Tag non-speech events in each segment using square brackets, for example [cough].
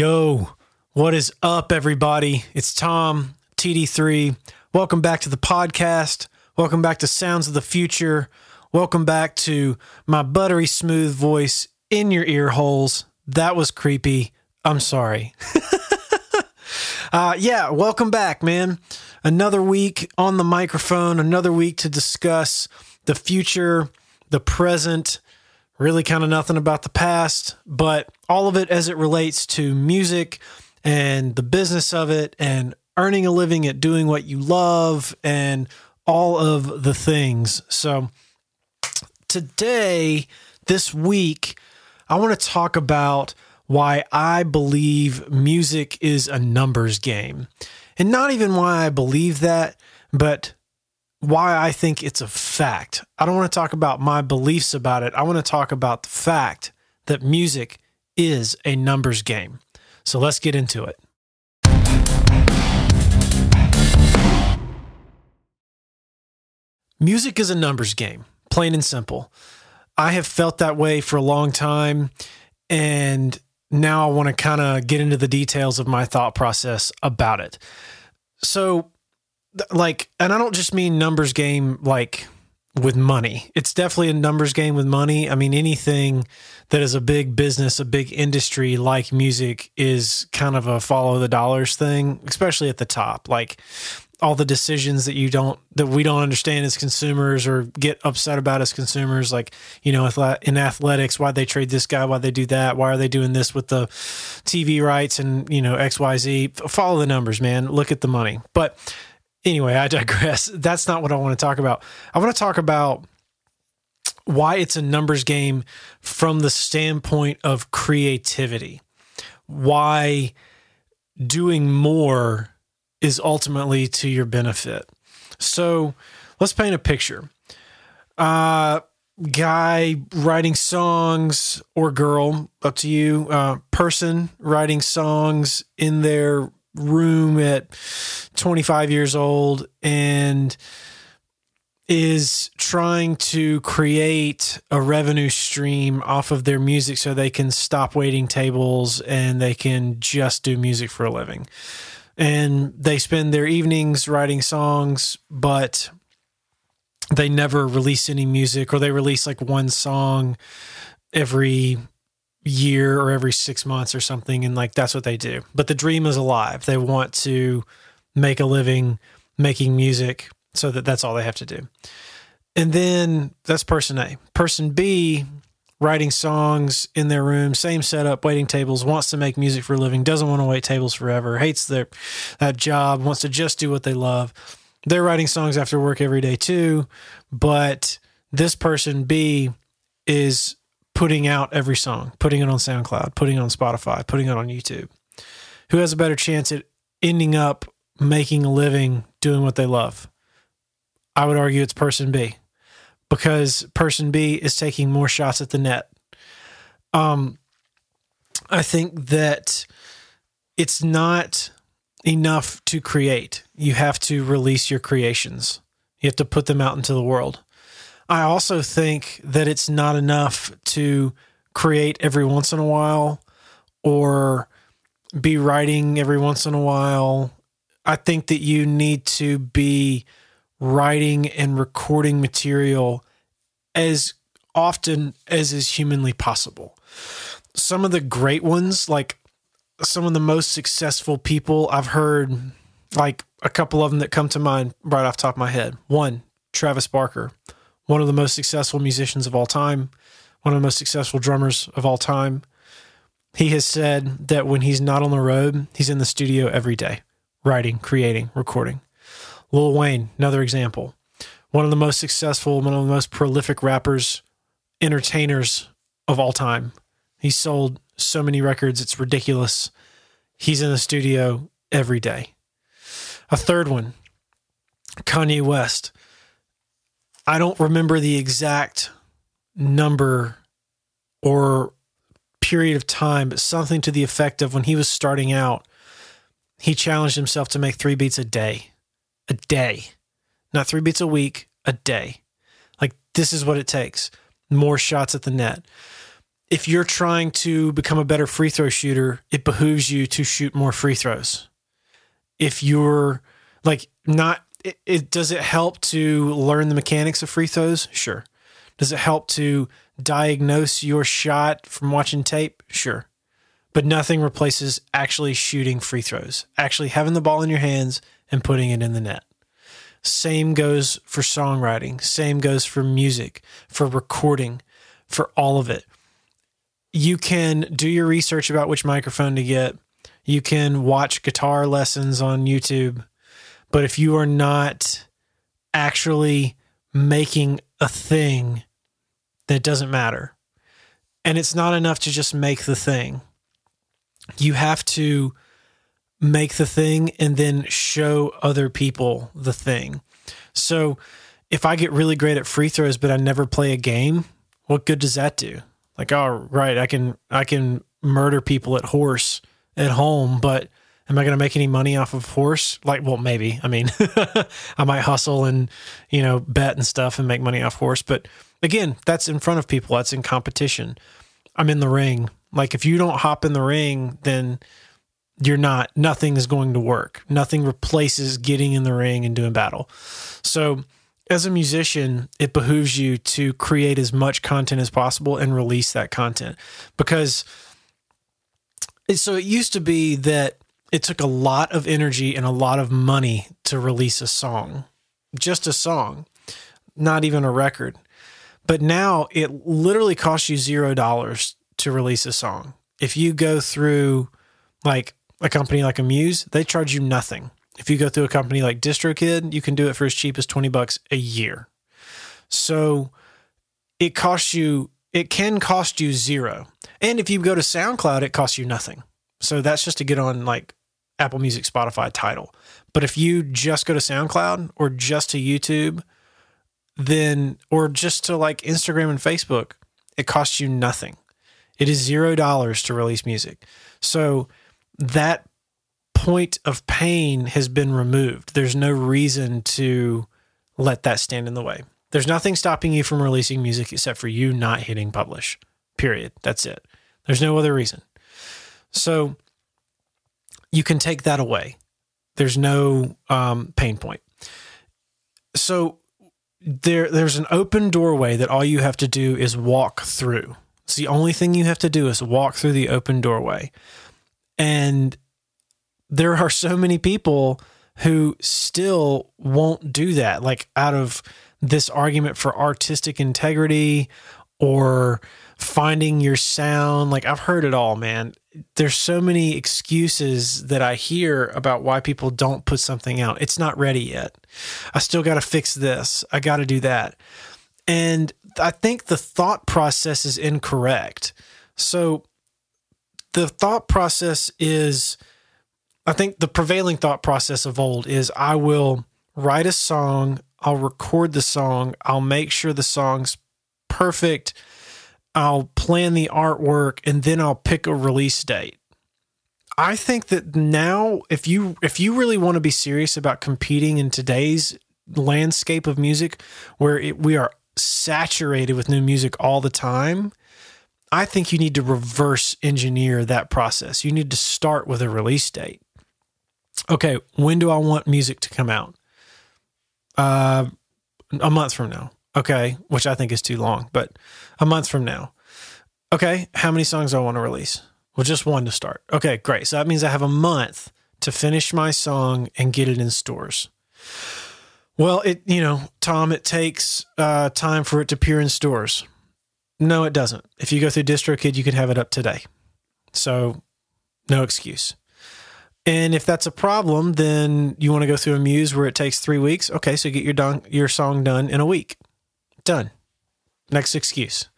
Yo, what is up, everybody? It's Tom, TD3. Welcome back to the podcast. Welcome back to Sounds of the Future. Welcome back to my buttery smooth voice in your ear holes. That was creepy. I'm sorry. [laughs] uh, yeah, welcome back, man. Another week on the microphone, another week to discuss the future, the present, really kind of nothing about the past, but all of it as it relates to music and the business of it and earning a living at doing what you love and all of the things. So, today, this week, I want to talk about why I believe music is a numbers game. And not even why I believe that, but why I think it's a fact. I don't want to talk about my beliefs about it. I want to talk about the fact that music is a numbers game. So let's get into it. Music is a numbers game, plain and simple. I have felt that way for a long time. And now I want to kind of get into the details of my thought process about it. So, like, and I don't just mean numbers game like with money. It's definitely a numbers game with money. I mean, anything that is a big business, a big industry like music is kind of a follow the dollars thing, especially at the top. Like, all the decisions that you don't that we don't understand as consumers or get upset about as consumers like you know in athletics why they trade this guy why they do that why are they doing this with the tv rights and you know xyz follow the numbers man look at the money but anyway i digress [laughs] that's not what i want to talk about i want to talk about why it's a numbers game from the standpoint of creativity why doing more is ultimately to your benefit. So let's paint a picture. Uh, guy writing songs or girl, up to you, uh, person writing songs in their room at 25 years old and is trying to create a revenue stream off of their music so they can stop waiting tables and they can just do music for a living. And they spend their evenings writing songs, but they never release any music or they release like one song every year or every six months or something. And like that's what they do. But the dream is alive. They want to make a living making music so that that's all they have to do. And then that's person A. Person B writing songs in their room, same setup, waiting tables, wants to make music for a living, doesn't want to wait tables forever, hates their that job, wants to just do what they love. They're writing songs after work every day too, but this person B is putting out every song, putting it on SoundCloud, putting it on Spotify, putting it on YouTube. Who has a better chance at ending up making a living doing what they love? I would argue it's person B because person B is taking more shots at the net. Um, I think that it's not enough to create. You have to release your creations. You have to put them out into the world. I also think that it's not enough to create every once in a while or be writing every once in a while. I think that you need to be writing and recording material as often as is humanly possible. Some of the great ones, like some of the most successful people I've heard, like a couple of them that come to mind right off top of my head. One, Travis Barker, one of the most successful musicians of all time, one of the most successful drummers of all time. He has said that when he's not on the road, he's in the studio every day, writing, creating, recording. Lil Wayne, another example. One of the most successful, one of the most prolific rappers, entertainers of all time. He sold so many records, it's ridiculous. He's in the studio every day. A third one, Kanye West. I don't remember the exact number or period of time, but something to the effect of when he was starting out, he challenged himself to make three beats a day a day, not three beats a week, a day. Like this is what it takes. More shots at the net. if you're trying to become a better free throw shooter, it behooves you to shoot more free throws. If you're like not, it, it does it help to learn the mechanics of free throws? Sure. Does it help to diagnose your shot from watching tape? Sure. But nothing replaces actually shooting free throws, actually having the ball in your hands and putting it in the net. Same goes for songwriting, same goes for music, for recording, for all of it. You can do your research about which microphone to get. You can watch guitar lessons on YouTube. But if you are not actually making a thing, then it doesn't matter. And it's not enough to just make the thing. You have to make the thing and then show other people the thing. So if I get really great at free throws but I never play a game, what good does that do? Like, oh right, I can I can murder people at horse at home, but am I going to make any money off of horse? Like, well, maybe. I mean, [laughs] I might hustle and you know bet and stuff and make money off horse, but again, that's in front of people. That's in competition. I'm in the ring. Like, if you don't hop in the ring, then you're not nothing is going to work nothing replaces getting in the ring and doing battle so as a musician it behooves you to create as much content as possible and release that content because so it used to be that it took a lot of energy and a lot of money to release a song just a song not even a record but now it literally costs you zero dollars to release a song if you go through like a company like Amuse, they charge you nothing. If you go through a company like DistroKid, you can do it for as cheap as 20 bucks a year. So it costs you, it can cost you zero. And if you go to SoundCloud, it costs you nothing. So that's just to get on like Apple Music, Spotify Tidal. But if you just go to SoundCloud or just to YouTube, then, or just to like Instagram and Facebook, it costs you nothing. It is zero dollars to release music. So that point of pain has been removed. There's no reason to let that stand in the way. There's nothing stopping you from releasing music except for you not hitting publish. Period. That's it. There's no other reason. So you can take that away. There's no um, pain point. So there, there's an open doorway that all you have to do is walk through. It's the only thing you have to do is walk through the open doorway. And there are so many people who still won't do that, like out of this argument for artistic integrity or finding your sound. Like I've heard it all, man. There's so many excuses that I hear about why people don't put something out. It's not ready yet. I still got to fix this. I got to do that. And I think the thought process is incorrect. So the thought process is I think the prevailing thought process of old is I will write a song, I'll record the song, I'll make sure the song's perfect, I'll plan the artwork, and then I'll pick a release date. I think that now if you if you really want to be serious about competing in today's landscape of music where it, we are saturated with new music all the time, I think you need to reverse engineer that process. You need to start with a release date. Okay, when do I want music to come out? Uh, a month from now. Okay, which I think is too long, but a month from now. Okay, how many songs do I want to release? Well, just one to start. Okay, great. So that means I have a month to finish my song and get it in stores. Well, it you know, Tom, it takes uh, time for it to appear in stores. No, it doesn't. If you go through DistroKid, you can have it up today. So, no excuse. And if that's a problem, then you want to go through Amuse where it takes three weeks. Okay, so get your don- your song done in a week. Done. Next excuse.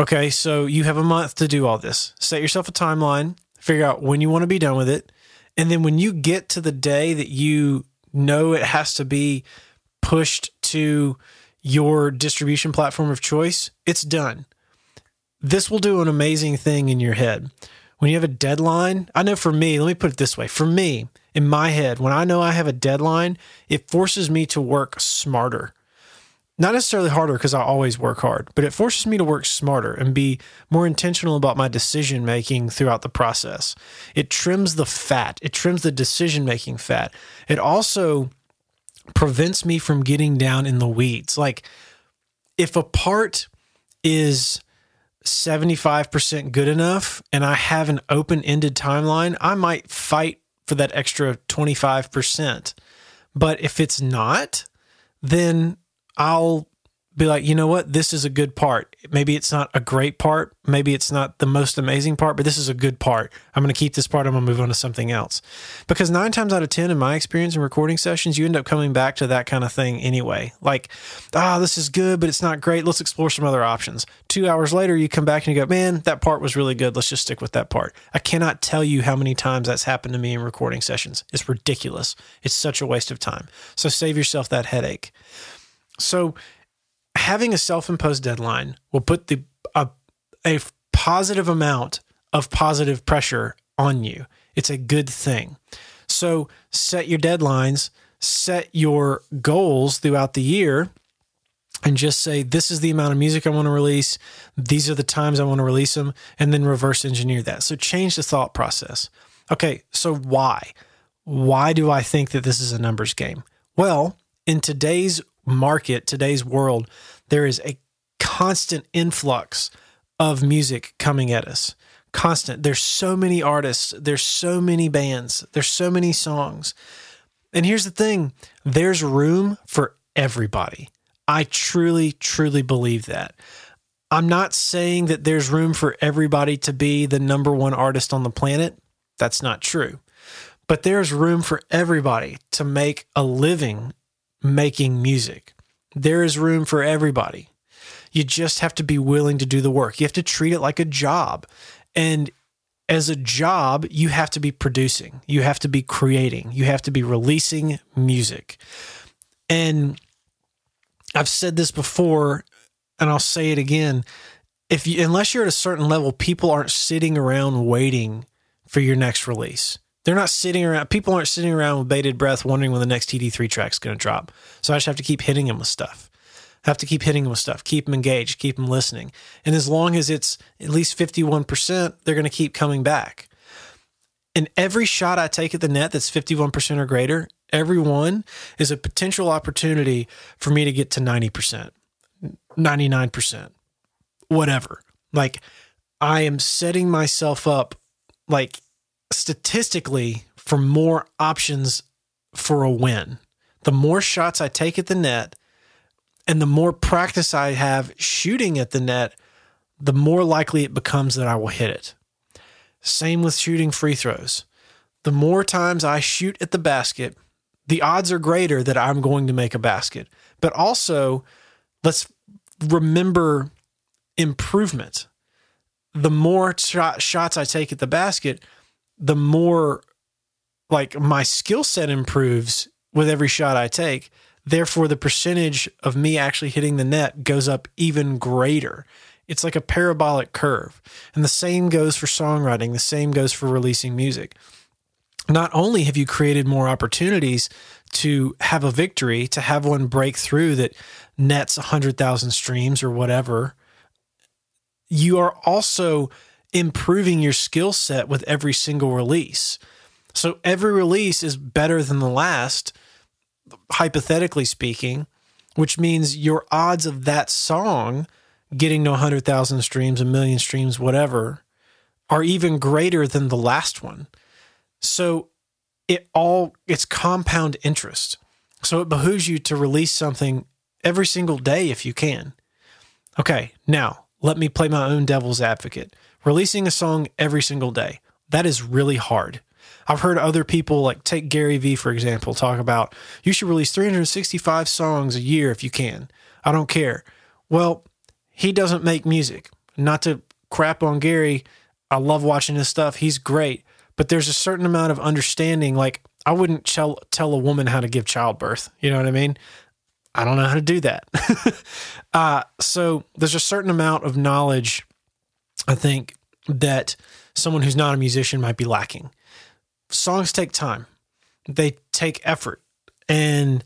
Okay, so you have a month to do all this. Set yourself a timeline, figure out when you want to be done with it. And then when you get to the day that you know it has to be pushed to your distribution platform of choice, it's done. This will do an amazing thing in your head. When you have a deadline, I know for me, let me put it this way for me, in my head, when I know I have a deadline, it forces me to work smarter. Not necessarily harder because I always work hard, but it forces me to work smarter and be more intentional about my decision making throughout the process. It trims the fat, it trims the decision making fat. It also prevents me from getting down in the weeds. Like if a part is 75% good enough and I have an open ended timeline, I might fight for that extra 25%. But if it's not, then I'll be like, you know what? This is a good part. Maybe it's not a great part. Maybe it's not the most amazing part, but this is a good part. I'm going to keep this part. I'm going to move on to something else. Because nine times out of 10, in my experience in recording sessions, you end up coming back to that kind of thing anyway. Like, ah, oh, this is good, but it's not great. Let's explore some other options. Two hours later, you come back and you go, man, that part was really good. Let's just stick with that part. I cannot tell you how many times that's happened to me in recording sessions. It's ridiculous. It's such a waste of time. So save yourself that headache. So, having a self-imposed deadline will put the a, a positive amount of positive pressure on you. It's a good thing. So, set your deadlines, set your goals throughout the year and just say this is the amount of music I want to release, these are the times I want to release them and then reverse engineer that. So change the thought process. Okay, so why? Why do I think that this is a numbers game? Well, in today's market, today's world, there is a constant influx of music coming at us. Constant. There's so many artists, there's so many bands, there's so many songs. And here's the thing there's room for everybody. I truly, truly believe that. I'm not saying that there's room for everybody to be the number one artist on the planet. That's not true. But there's room for everybody to make a living making music. There is room for everybody. You just have to be willing to do the work. You have to treat it like a job. And as a job, you have to be producing, you have to be creating, you have to be releasing music. And I've said this before and I'll say it again. If you unless you're at a certain level, people aren't sitting around waiting for your next release. They're not sitting around. People aren't sitting around with bated breath, wondering when the next TD3 track is going to drop. So I just have to keep hitting them with stuff. I have to keep hitting them with stuff. Keep them engaged. Keep them listening. And as long as it's at least fifty-one percent, they're going to keep coming back. And every shot I take at the net that's fifty-one percent or greater, every one is a potential opportunity for me to get to ninety percent, ninety-nine percent, whatever. Like I am setting myself up like statistically for more options for a win. The more shots I take at the net and the more practice I have shooting at the net, the more likely it becomes that I will hit it. Same with shooting free throws. The more times I shoot at the basket, the odds are greater that I'm going to make a basket. But also, let's remember improvement. The more shot, shots I take at the basket, the more like my skill set improves with every shot I take. Therefore, the percentage of me actually hitting the net goes up even greater. It's like a parabolic curve. And the same goes for songwriting, the same goes for releasing music. Not only have you created more opportunities to have a victory, to have one break through that nets 100,000 streams or whatever, you are also improving your skill set with every single release. So every release is better than the last, hypothetically speaking, which means your odds of that song getting to 100,000 streams, a million streams, whatever, are even greater than the last one. So it all, it's compound interest. So it behooves you to release something every single day if you can. Okay, now let me play my own devil's advocate releasing a song every single day. That is really hard. I've heard other people, like take Gary Vee, for example, talk about you should release 365 songs a year if you can. I don't care. Well, he doesn't make music. Not to crap on Gary. I love watching his stuff. He's great. But there's a certain amount of understanding. Like, I wouldn't tell, tell a woman how to give childbirth. You know what I mean? I don't know how to do that. [laughs] uh, so there's a certain amount of knowledge I think that someone who's not a musician might be lacking. Songs take time, they take effort. And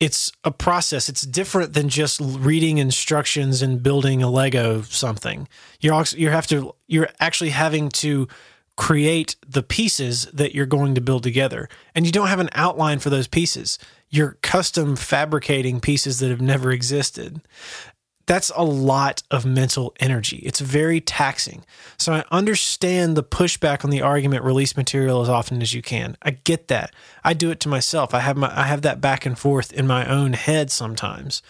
it's a process. It's different than just reading instructions and building a Lego something. You're also, you have to you're actually having to create the pieces that you're going to build together. And you don't have an outline for those pieces. You're custom fabricating pieces that have never existed that's a lot of mental energy. It's very taxing. So I understand the pushback on the argument release material as often as you can. I get that. I do it to myself. I have my I have that back and forth in my own head sometimes.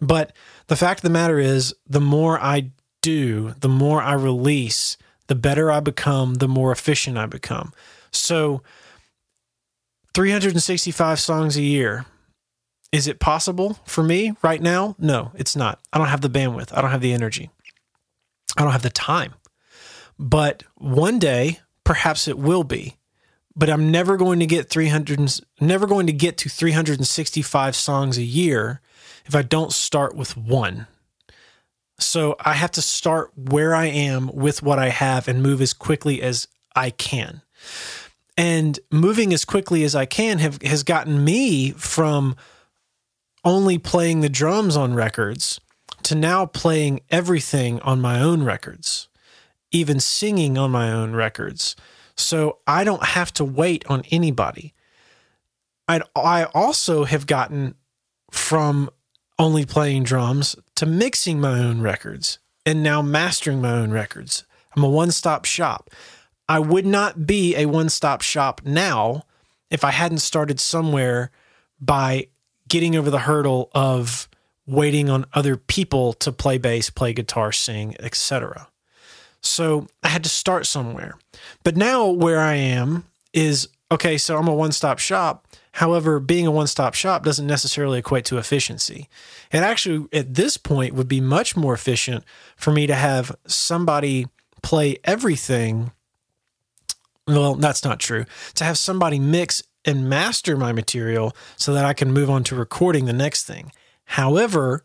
But the fact of the matter is the more I do, the more I release, the better I become, the more efficient I become. So 365 songs a year is it possible for me right now? No, it's not. I don't have the bandwidth. I don't have the energy. I don't have the time. But one day, perhaps it will be. But I'm never going to get 300 never going to get to 365 songs a year if I don't start with one. So I have to start where I am with what I have and move as quickly as I can. And moving as quickly as I can have has gotten me from only playing the drums on records to now playing everything on my own records, even singing on my own records. So I don't have to wait on anybody. I'd, I also have gotten from only playing drums to mixing my own records and now mastering my own records. I'm a one stop shop. I would not be a one stop shop now if I hadn't started somewhere by getting over the hurdle of waiting on other people to play bass, play guitar, sing, etc. So I had to start somewhere. But now where I am is okay, so I'm a one stop shop. However, being a one stop shop doesn't necessarily equate to efficiency. It actually, at this point, would be much more efficient for me to have somebody play everything. Well, that's not true. To have somebody mix and master my material so that I can move on to recording the next thing. However,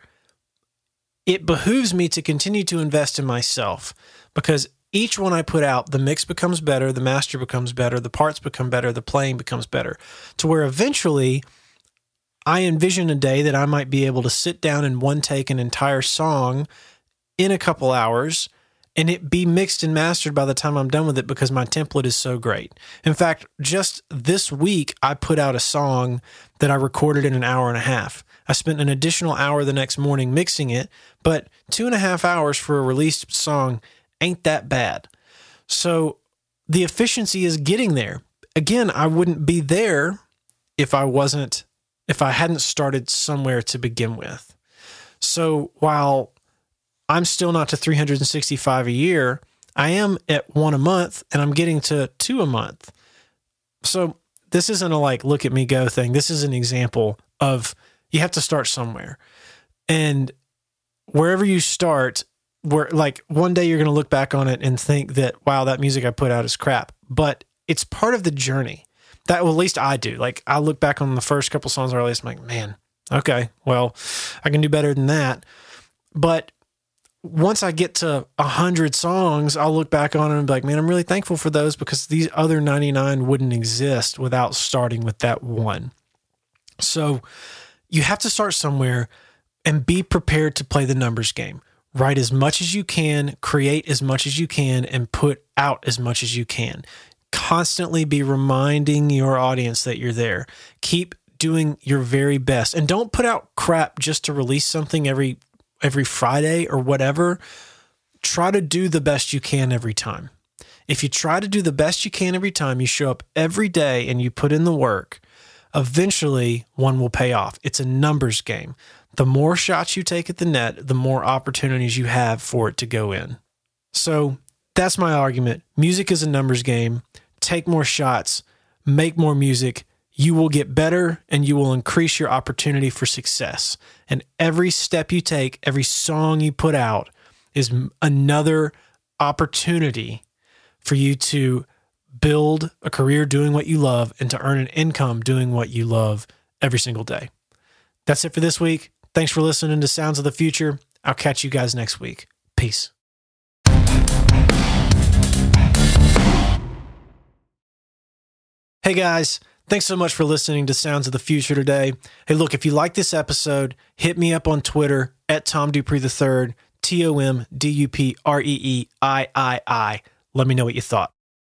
it behooves me to continue to invest in myself because each one I put out, the mix becomes better, the master becomes better, the parts become better, the playing becomes better, to where eventually I envision a day that I might be able to sit down and one take an entire song in a couple hours and it be mixed and mastered by the time I'm done with it because my template is so great. In fact, just this week, I put out a song that I recorded in an hour and a half. I spent an additional hour the next morning mixing it, but two and a half hours for a released song ain't that bad. So the efficiency is getting there. Again, I wouldn't be there if I wasn't, if I hadn't started somewhere to begin with. So while I'm still not to 365 a year. I am at one a month and I'm getting to two a month. So this isn't a like, look at me go thing. This is an example of you have to start somewhere. And wherever you start, where like one day you're going to look back on it and think that, wow, that music I put out is crap. But it's part of the journey. That, well, at least I do. Like I look back on the first couple songs I released, I'm like, man, okay, well, I can do better than that. But once I get to a hundred songs, I'll look back on it and be like, man, I'm really thankful for those because these other 99 wouldn't exist without starting with that one. So you have to start somewhere and be prepared to play the numbers game. Write as much as you can, create as much as you can, and put out as much as you can. Constantly be reminding your audience that you're there. Keep doing your very best and don't put out crap just to release something every every Friday or whatever, try to do the best you can every time. If you try to do the best you can every time, you show up every day and you put in the work, eventually one will pay off. It's a numbers game. The more shots you take at the net, the more opportunities you have for it to go in. So that's my argument. Music is a numbers game. Take more shots, make more music, you will get better and you will increase your opportunity for success. And every step you take, every song you put out is another opportunity for you to build a career doing what you love and to earn an income doing what you love every single day. That's it for this week. Thanks for listening to Sounds of the Future. I'll catch you guys next week. Peace. Hey guys. Thanks so much for listening to Sounds of the Future today. Hey, look, if you like this episode, hit me up on Twitter at Tom Dupree III, T O M D U P R E E I I I. Let me know what you thought.